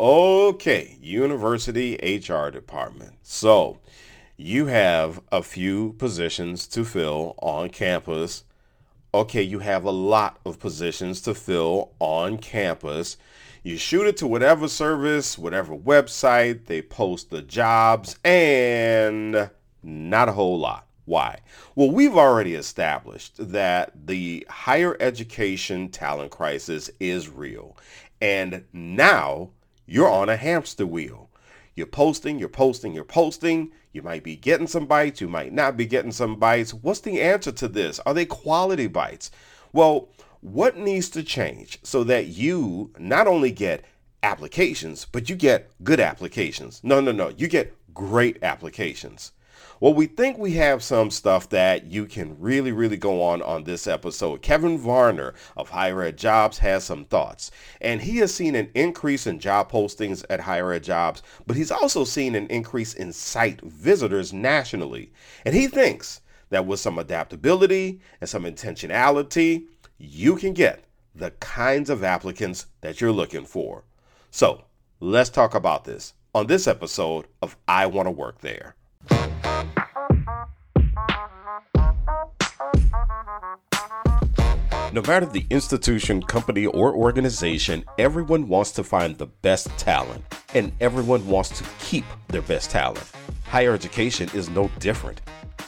Okay, university HR department. So, you have a few positions to fill on campus. Okay, you have a lot of positions to fill on campus. You shoot it to whatever service, whatever website, they post the jobs, and not a whole lot. Why? Well, we've already established that the higher education talent crisis is real. And now you're on a hamster wheel. You're posting, you're posting, you're posting. You might be getting some bites, you might not be getting some bites. What's the answer to this? Are they quality bites? Well, what needs to change so that you not only get applications, but you get good applications? No, no, no. You get great applications. Well, we think we have some stuff that you can really, really go on on this episode. Kevin Varner of Higher Ed Jobs has some thoughts, and he has seen an increase in job postings at Higher Ed Jobs, but he's also seen an increase in site visitors nationally. And he thinks that with some adaptability and some intentionality, you can get the kinds of applicants that you're looking for. So let's talk about this on this episode of I Want to Work There. No matter the institution, company, or organization, everyone wants to find the best talent, and everyone wants to keep their best talent. Higher education is no different.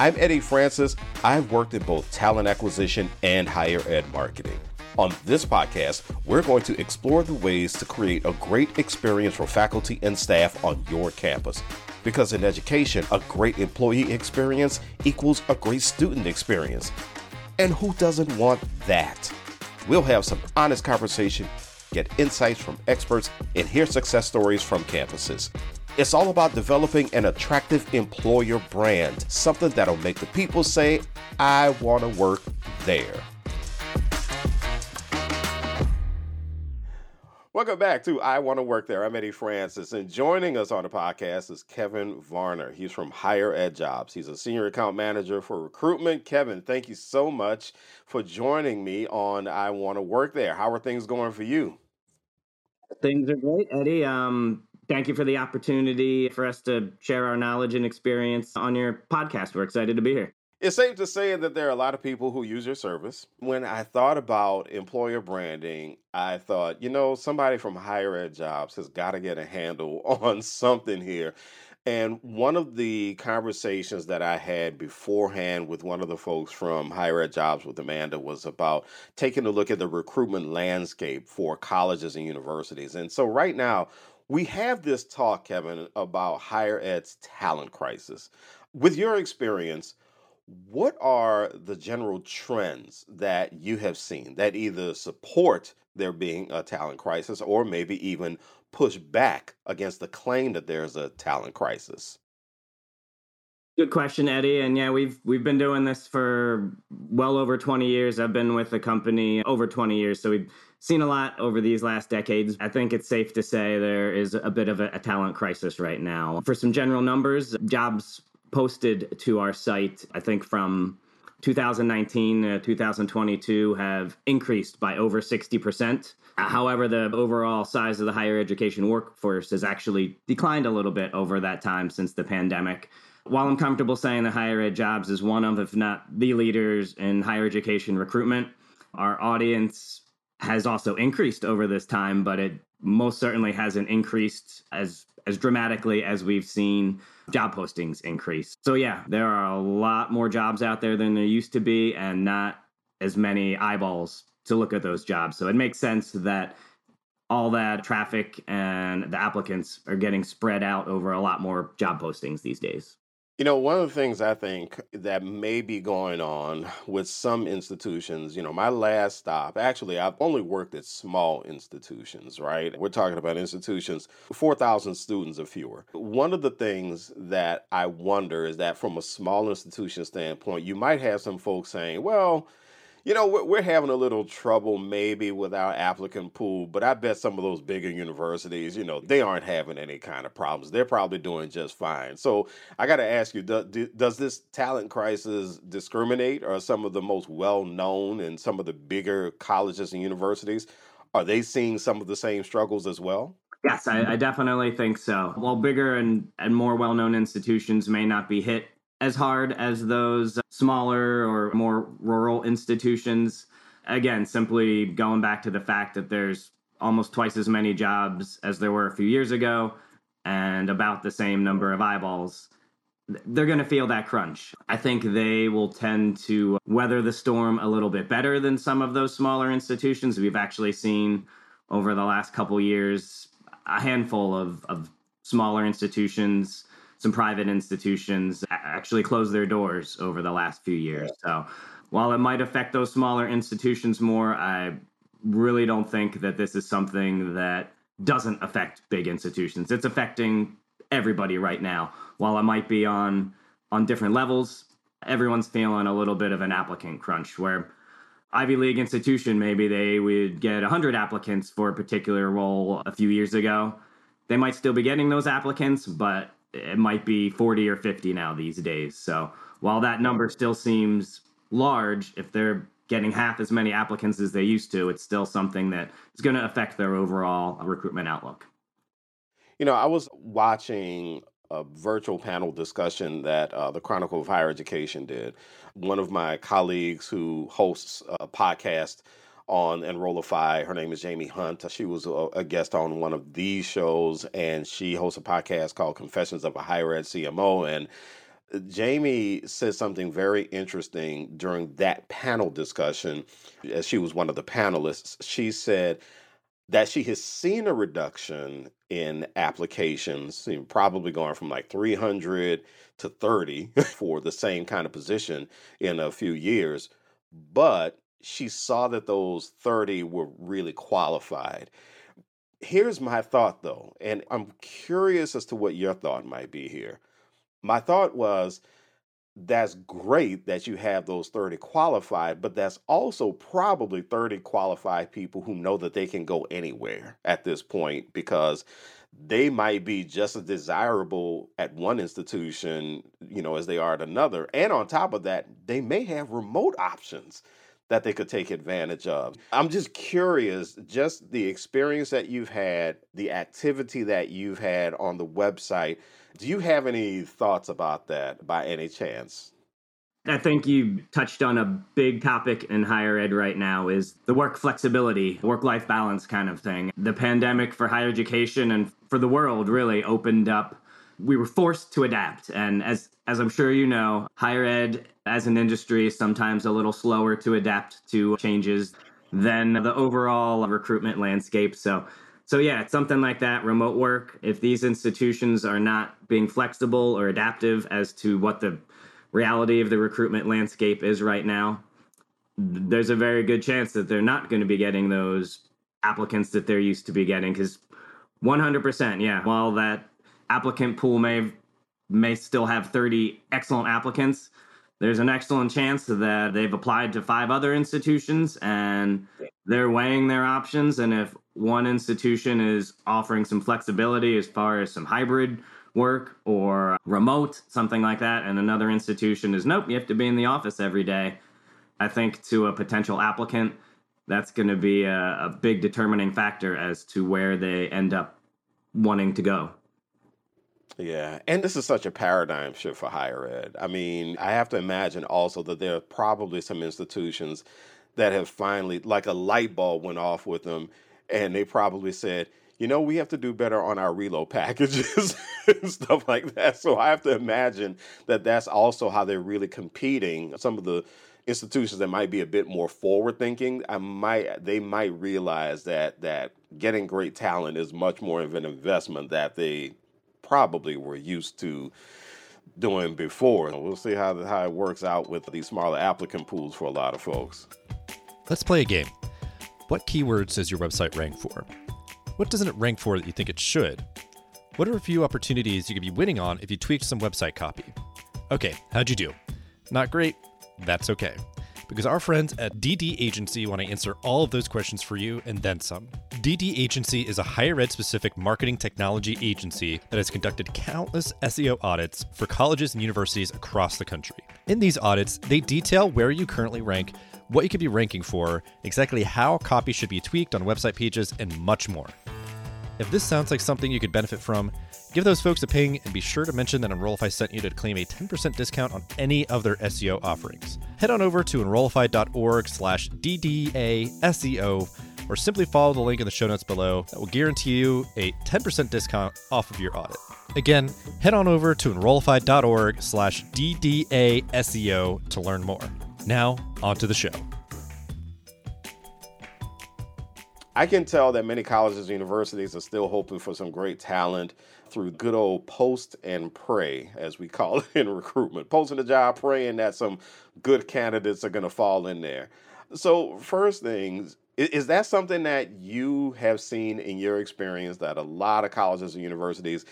I'm Eddie Francis. I've worked in both talent acquisition and higher ed marketing. On this podcast, we're going to explore the ways to create a great experience for faculty and staff on your campus. Because in education, a great employee experience equals a great student experience. And who doesn't want that? We'll have some honest conversation, get insights from experts, and hear success stories from campuses. It's all about developing an attractive employer brand, something that'll make the people say, I want to work there. Welcome back to I Want to Work There. I'm Eddie Francis, and joining us on the podcast is Kevin Varner. He's from Higher Ed Jobs. He's a senior account manager for recruitment. Kevin, thank you so much for joining me on I Want to Work There. How are things going for you? Things are great, Eddie. Um, thank you for the opportunity for us to share our knowledge and experience on your podcast. We're excited to be here. It's safe to say that there are a lot of people who use your service. When I thought about employer branding, I thought, you know, somebody from higher ed jobs has got to get a handle on something here. And one of the conversations that I had beforehand with one of the folks from Higher Ed Jobs with Amanda was about taking a look at the recruitment landscape for colleges and universities. And so right now, we have this talk, Kevin, about higher ed's talent crisis. With your experience, what are the general trends that you have seen that either support there being a talent crisis or maybe even push back against the claim that there's a talent crisis? Good question, Eddie. And yeah, we've we've been doing this for well over 20 years. I've been with the company over 20 years, so we've seen a lot over these last decades. I think it's safe to say there is a bit of a, a talent crisis right now. For some general numbers, jobs posted to our site, I think from 2019 to 2022 have increased by over 60%. However, the overall size of the higher education workforce has actually declined a little bit over that time since the pandemic. While I'm comfortable saying that higher ed jobs is one of, if not the leaders in higher education recruitment, our audience has also increased over this time, but it most certainly hasn't increased as as dramatically as we've seen job postings increase. So yeah, there are a lot more jobs out there than there used to be and not as many eyeballs to look at those jobs. So it makes sense that all that traffic and the applicants are getting spread out over a lot more job postings these days. You know, one of the things I think that may be going on with some institutions, you know, my last stop, actually, I've only worked at small institutions, right? We're talking about institutions, 4,000 students or fewer. One of the things that I wonder is that from a small institution standpoint, you might have some folks saying, well, you know, we're, we're having a little trouble maybe with our applicant pool, but I bet some of those bigger universities, you know, they aren't having any kind of problems. They're probably doing just fine. So I got to ask you, do, do, does this talent crisis discriminate? Or some of the most well known and some of the bigger colleges and universities, are they seeing some of the same struggles as well? Yes, I, I definitely think so. While bigger and, and more well known institutions may not be hit as hard as those smaller or more rural institutions, again, simply going back to the fact that there's almost twice as many jobs as there were a few years ago and about the same number of eyeballs they're going to feel that crunch. I think they will tend to weather the storm a little bit better than some of those smaller institutions. We've actually seen over the last couple years a handful of, of smaller institutions, some private institutions actually closed their doors over the last few years. So while it might affect those smaller institutions more, I really don't think that this is something that doesn't affect big institutions. It's affecting everybody right now. While it might be on on different levels, everyone's feeling a little bit of an applicant crunch where Ivy League institution maybe they would get 100 applicants for a particular role a few years ago. They might still be getting those applicants, but it might be 40 or 50 now these days. So, while that number still seems large, if they're getting half as many applicants as they used to, it's still something that is going to affect their overall recruitment outlook. You know, I was watching a virtual panel discussion that uh, the Chronicle of Higher Education did. One of my colleagues who hosts a podcast on Enrollify, her name is Jamie Hunt. She was a, a guest on one of these shows, and she hosts a podcast called Confessions of a Higher Ed CMO. And uh, Jamie said something very interesting during that panel discussion, as she was one of the panelists. She said, that she has seen a reduction in applications, probably going from like 300 to 30 for the same kind of position in a few years. But she saw that those 30 were really qualified. Here's my thought though, and I'm curious as to what your thought might be here. My thought was that's great that you have those 30 qualified, but that's also probably 30 qualified people who know that they can go anywhere at this point because they might be just as desirable at one institution, you know, as they are at another. And on top of that, they may have remote options that they could take advantage of. I'm just curious, just the experience that you've had, the activity that you've had on the website do you have any thoughts about that by any chance? I think you touched on a big topic in higher ed right now is the work flexibility, work life balance kind of thing. The pandemic for higher education and for the world really opened up we were forced to adapt and as as I'm sure you know, higher ed as an industry is sometimes a little slower to adapt to changes than the overall recruitment landscape. So so yeah, it's something like that, remote work. If these institutions are not being flexible or adaptive as to what the reality of the recruitment landscape is right now, there's a very good chance that they're not going to be getting those applicants that they're used to be getting because 100% yeah while that applicant pool may may still have 30 excellent applicants there's an excellent chance that they've applied to five other institutions and they're weighing their options and if one institution is offering some flexibility as far as some hybrid work or remote, something like that, and another institution is nope, you have to be in the office every day. I think to a potential applicant, that's going to be a, a big determining factor as to where they end up wanting to go. Yeah, and this is such a paradigm shift for higher ed. I mean, I have to imagine also that there are probably some institutions that have finally, like a light bulb went off with them and they probably said, you know, we have to do better on our reload packages and stuff like that. So I have to imagine that that's also how they're really competing. Some of the institutions that might be a bit more forward thinking, I might they might realize that that getting great talent is much more of an investment that they probably were used to doing before. We'll see how how it works out with these smaller applicant pools for a lot of folks. Let's play a game. What keywords does your website rank for? What doesn't it rank for that you think it should? What are a few opportunities you could be winning on if you tweaked some website copy? Okay, how'd you do? Not great? That's okay. Because our friends at DD Agency want to answer all of those questions for you and then some. DD Agency is a higher ed specific marketing technology agency that has conducted countless SEO audits for colleges and universities across the country. In these audits, they detail where you currently rank what you could be ranking for, exactly how copy should be tweaked on website pages, and much more. If this sounds like something you could benefit from, give those folks a ping and be sure to mention that Enrollify sent you to claim a 10% discount on any of their SEO offerings. Head on over to enrollify.org slash DDASEO or simply follow the link in the show notes below that will guarantee you a 10% discount off of your audit. Again, head on over to enrollify.org slash DDASEO to learn more. Now, on to the show. I can tell that many colleges and universities are still hoping for some great talent through good old post and pray, as we call it in recruitment. Posting a job, praying that some good candidates are going to fall in there. So, first things, is that something that you have seen in your experience that a lot of colleges and universities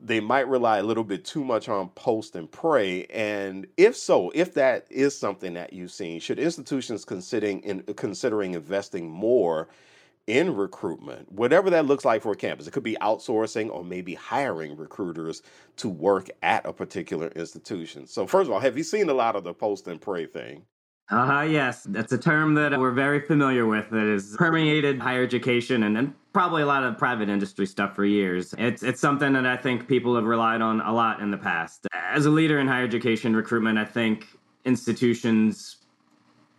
they might rely a little bit too much on post and pray and if so if that is something that you've seen should institutions considering in, considering investing more in recruitment, whatever that looks like for a campus. It could be outsourcing or maybe hiring recruiters to work at a particular institution. So, first of all, have you seen a lot of the post and pray thing? Uh huh, yes. That's a term that we're very familiar with that has permeated higher education and, and probably a lot of private industry stuff for years. It's, it's something that I think people have relied on a lot in the past. As a leader in higher education recruitment, I think institutions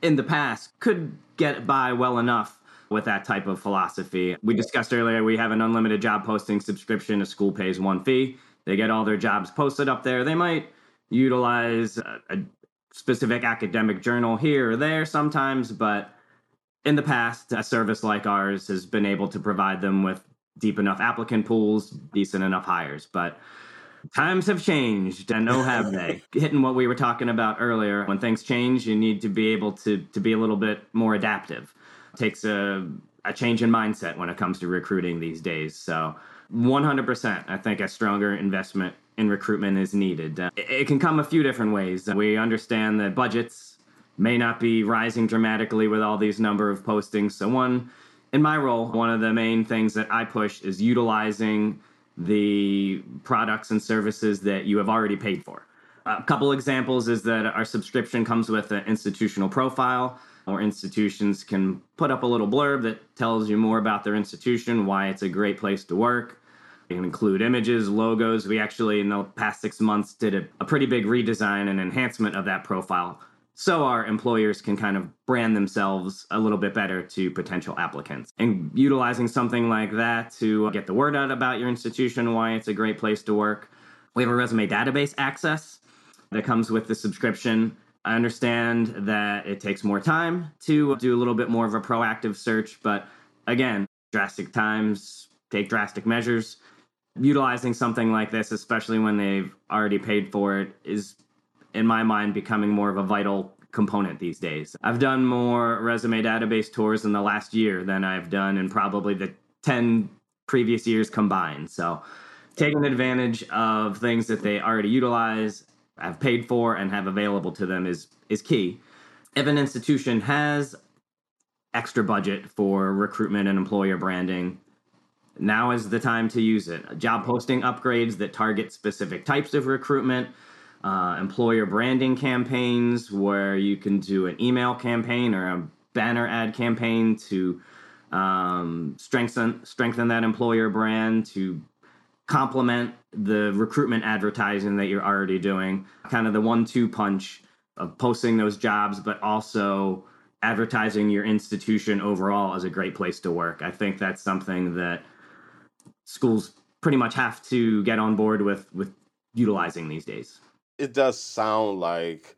in the past could get by well enough with that type of philosophy. We discussed earlier we have an unlimited job posting subscription. A school pays one fee. They get all their jobs posted up there. They might utilize a, a specific academic journal here or there sometimes, but in the past, a service like ours has been able to provide them with deep enough applicant pools, decent enough hires. But times have changed, and oh, have they? Hitting what we were talking about earlier, when things change, you need to be able to to be a little bit more adaptive It takes a, a change in mindset when it comes to recruiting these days. So 100%, I think a stronger investment in recruitment is needed. Uh, it, it can come a few different ways. We understand that budgets may not be rising dramatically with all these number of postings. So one in my role, one of the main things that I push is utilizing the products and services that you have already paid for. A couple examples is that our subscription comes with an institutional profile or institutions can put up a little blurb that tells you more about their institution, why it's a great place to work. Include images, logos. We actually, in the past six months, did a, a pretty big redesign and enhancement of that profile so our employers can kind of brand themselves a little bit better to potential applicants. And utilizing something like that to uh, get the word out about your institution, why it's a great place to work. We have a resume database access that comes with the subscription. I understand that it takes more time to do a little bit more of a proactive search, but again, drastic times take drastic measures. Utilizing something like this, especially when they've already paid for it, is in my mind becoming more of a vital component these days. I've done more resume database tours in the last year than I've done in probably the 10 previous years combined. So, taking advantage of things that they already utilize have paid for and have available to them is is key. If an institution has extra budget for recruitment and employer branding, now is the time to use it. Job posting upgrades that target specific types of recruitment, uh, employer branding campaigns where you can do an email campaign or a banner ad campaign to um, strengthen strengthen that employer brand to complement the recruitment advertising that you're already doing, kind of the one two punch of posting those jobs, but also advertising your institution overall as a great place to work. I think that's something that schools pretty much have to get on board with with utilizing these days. It does sound like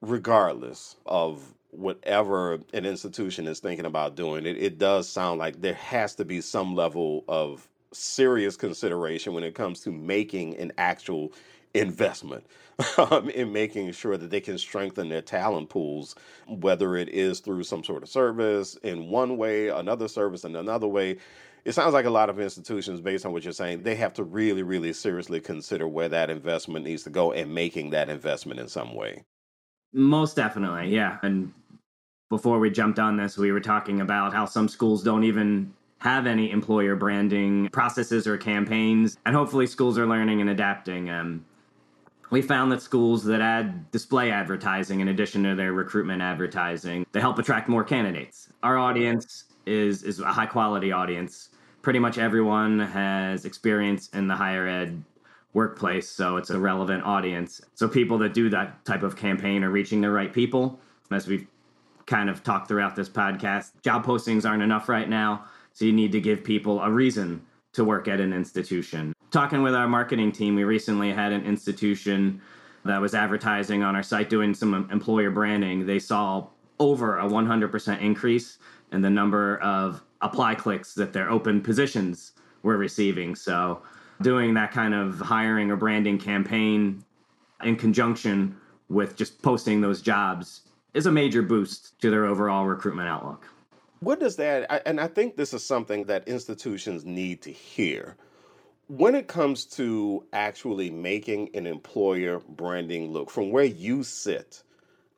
regardless of whatever an institution is thinking about doing it, it does sound like there has to be some level of serious consideration when it comes to making an actual investment um, in making sure that they can strengthen their talent pools, whether it is through some sort of service in one way, another service in another way. It sounds like a lot of institutions, based on what you're saying, they have to really, really seriously consider where that investment needs to go and making that investment in some way. Most definitely, yeah. And before we jumped on this, we were talking about how some schools don't even have any employer branding processes or campaigns. And hopefully, schools are learning and adapting. Um, we found that schools that add display advertising in addition to their recruitment advertising, they help attract more candidates. Our audience is is a high quality audience. pretty much everyone has experience in the higher ed workplace, so it's a relevant audience. So people that do that type of campaign are reaching the right people. As we've kind of talked throughout this podcast, job postings aren't enough right now, so you need to give people a reason to work at an institution. Talking with our marketing team, we recently had an institution that was advertising on our site doing some employer branding. They saw over a 100% increase in the number of apply clicks that their open positions were receiving. So, doing that kind of hiring or branding campaign in conjunction with just posting those jobs is a major boost to their overall recruitment outlook. What does that, and I think this is something that institutions need to hear. When it comes to actually making an employer branding look, from where you sit,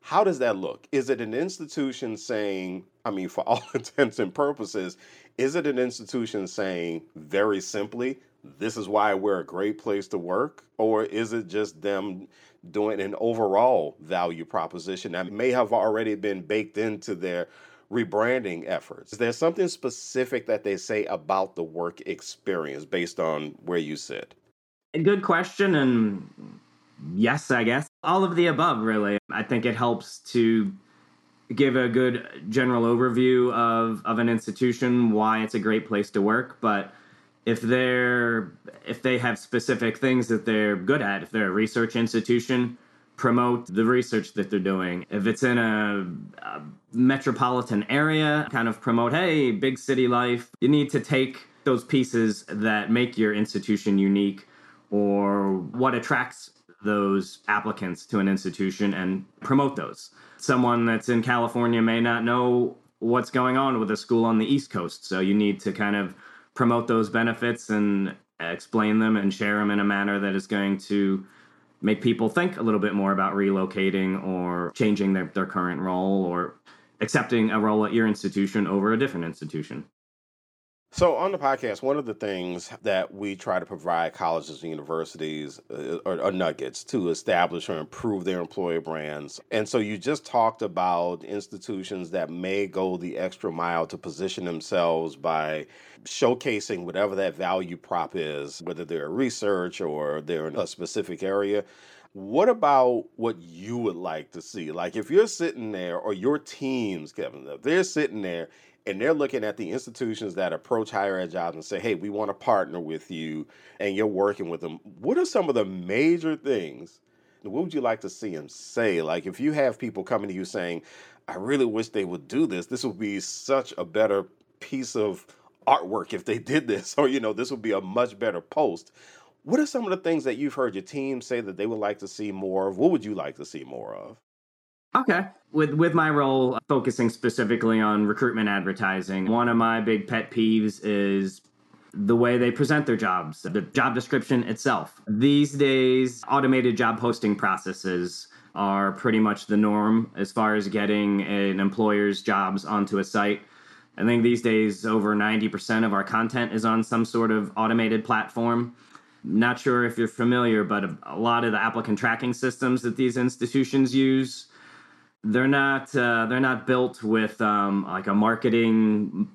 how does that look? Is it an institution saying, I mean, for all intents and purposes, is it an institution saying very simply, this is why we're a great place to work? Or is it just them doing an overall value proposition that may have already been baked into their rebranding efforts? Is there something specific that they say about the work experience based on where you sit? A good question. And yes, I guess. All of the above, really. I think it helps to give a good general overview of, of an institution, why it's a great place to work. But if they're if they have specific things that they're good at, if they're a research institution, promote the research that they're doing. If it's in a, a metropolitan area, kind of promote, hey, big city life. You need to take those pieces that make your institution unique or what attracts those applicants to an institution and promote those. Someone that's in California may not know what's going on with a school on the East Coast, so you need to kind of promote those benefits and explain them and share them in a manner that is going to make people think a little bit more about relocating or changing their, their current role or accepting a role at your institution over a different institution. So, on the podcast, one of the things that we try to provide colleges and universities uh, are, are, nuggets to establish or improve their employer brands. And so, you just talked about institutions that may go the extra mile to position themselves by showcasing whatever that value prop is, whether they're research or they're in a specific area. What about what you would like to see? Like, if you're sitting there, or your teams, Kevin, if they're sitting there and they're looking at the institutions that approach higher ed jobs and say, hey, we want to partner with you, and you're working with them. What are some of the major things? What would you like to see them say? Like, if you have people coming to you saying, I really wish they would do this, this would be such a better piece of artwork if they did this, or, you know, this would be a much better post. What are some of the things that you've heard your team say that they would like to see more of? What would you like to see more of? Okay. With with my role uh, focusing specifically on recruitment advertising, one of my big pet peeves is the way they present their jobs, the job description itself. These days, automated job posting processes are pretty much the norm as far as getting an employer's jobs onto a site. I think these days over 90% of our content is on some sort of automated platform. Not sure if you're familiar, but a, lot of the applicant tracking systems that these institutions use they're not uh, they're not built with um, like a marketing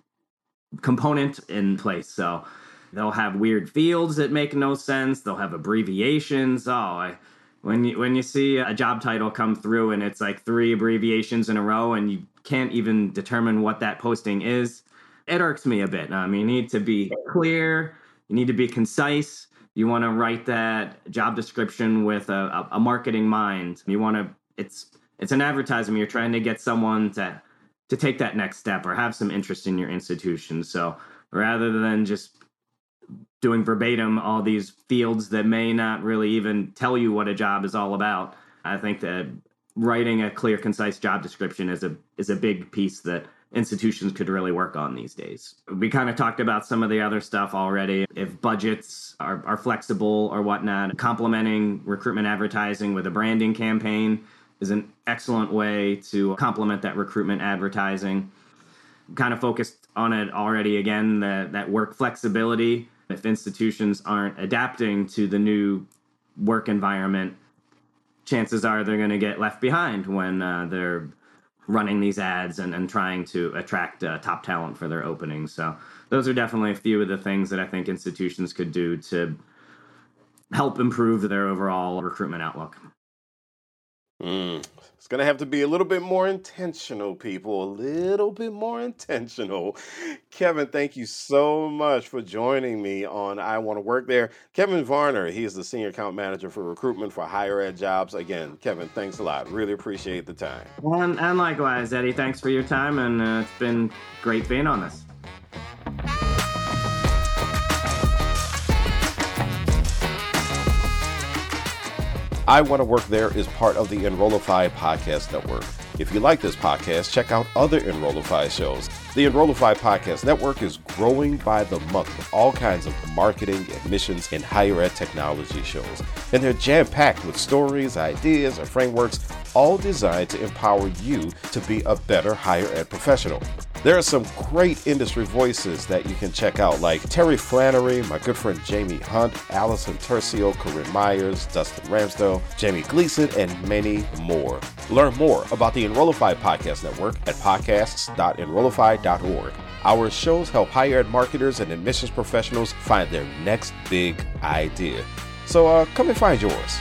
component in place. So they'll have weird fields that make no sense. They'll have abbreviations. Oh, I, when you when you see a job title come through and it's like three abbreviations in a row and you can't even determine what that posting is, it irks me a bit. I mean, you need to be clear. You need to be concise. You want to write that job description with a, a marketing mind. You want to. It's it's an advertisement. You're trying to get someone to to take that next step or have some interest in your institution. So rather than just doing verbatim all these fields that may not really even tell you what a job is all about, I think that writing a clear, concise job description is a is a big piece that institutions could really work on these days. We kind of talked about some of the other stuff already. If budgets are, are flexible or whatnot, complementing recruitment advertising with a branding campaign is an excellent way to complement that recruitment advertising. Kind of focused on it already again, the, that work flexibility. If institutions aren't adapting to the new work environment, chances are they're going to get left behind when uh, they're running these ads and, and trying to attract uh, top talent for their openings. So those are definitely a few of the things that I think institutions could do to help improve their overall recruitment outlook. Mm, it's going to have to be a little bit more intentional, people. A little bit more intentional. Kevin, thank you so much for joining me on I Want to Work There. Kevin Varner, he is the Senior Account Manager for Recruitment for Higher Ed Jobs. Again, Kevin, thanks a lot. Really appreciate the time. And, and likewise, Eddie, thanks for your time, and uh, it's been great being on this. I Want to Work There is part of the Enrollify Podcast Network. If you like this podcast, check out other Enrollify shows. The Enrollify Podcast Network is growing by the month with all kinds of marketing, admissions, and higher ed technology shows. And they're jam packed with stories, ideas, and frameworks, all designed to empower you to be a better higher ed professional. There are some great industry voices that you can check out, like Terry Flannery, my good friend Jamie Hunt, Allison Tercio, Corinne Myers, Dustin Ramsdell, Jamie Gleason, and many more. Learn more about the Enrollify Podcast Network at podcasts.enrollify.org. Our shows help higher ed marketers and admissions professionals find their next big idea. So uh, come and find yours.